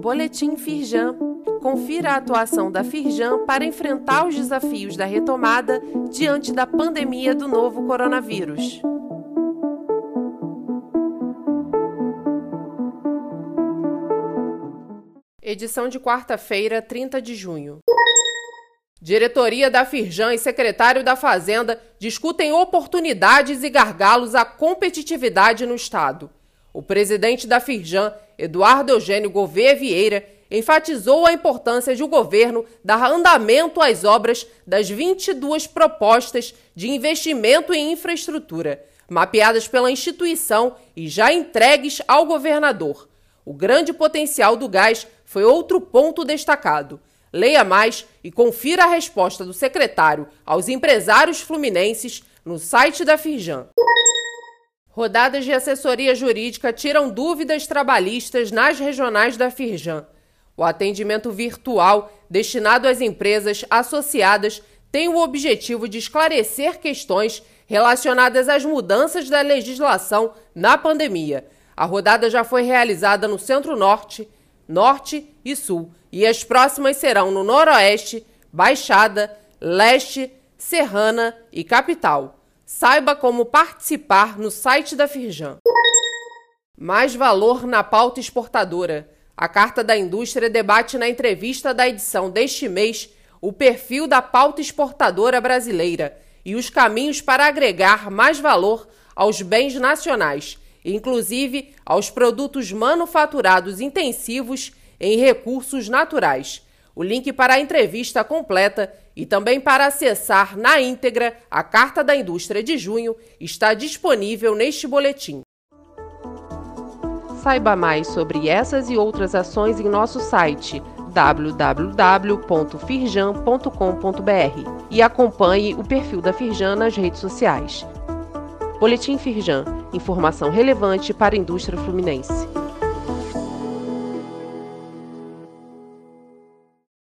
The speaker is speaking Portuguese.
Boletim Firjan. Confira a atuação da Firjan para enfrentar os desafios da retomada diante da pandemia do novo coronavírus. Edição de quarta-feira, 30 de junho. Diretoria da Firjan e secretário da Fazenda discutem oportunidades e gargalos à competitividade no Estado. O presidente da Firjan, Eduardo Eugênio Gouveia Vieira, enfatizou a importância de o governo dar andamento às obras das 22 propostas de investimento em infraestrutura, mapeadas pela instituição e já entregues ao governador. O grande potencial do gás foi outro ponto destacado. Leia mais e confira a resposta do secretário aos empresários fluminenses no site da Firjan. Rodadas de assessoria jurídica tiram dúvidas trabalhistas nas regionais da Firjan. O atendimento virtual destinado às empresas associadas tem o objetivo de esclarecer questões relacionadas às mudanças da legislação na pandemia. A rodada já foi realizada no Centro-Norte, Norte e Sul, e as próximas serão no Noroeste, Baixada, Leste, Serrana e Capital. Saiba como participar no site da Firjan. Mais valor na pauta exportadora. A Carta da Indústria debate na entrevista da edição deste mês o perfil da pauta exportadora brasileira e os caminhos para agregar mais valor aos bens nacionais inclusive aos produtos manufaturados intensivos em recursos naturais. O link para a entrevista completa e também para acessar na íntegra a Carta da Indústria de junho está disponível neste boletim. Saiba mais sobre essas e outras ações em nosso site www.firjan.com.br e acompanhe o perfil da Firjan nas redes sociais. Boletim Firjan. Informação relevante para a indústria fluminense.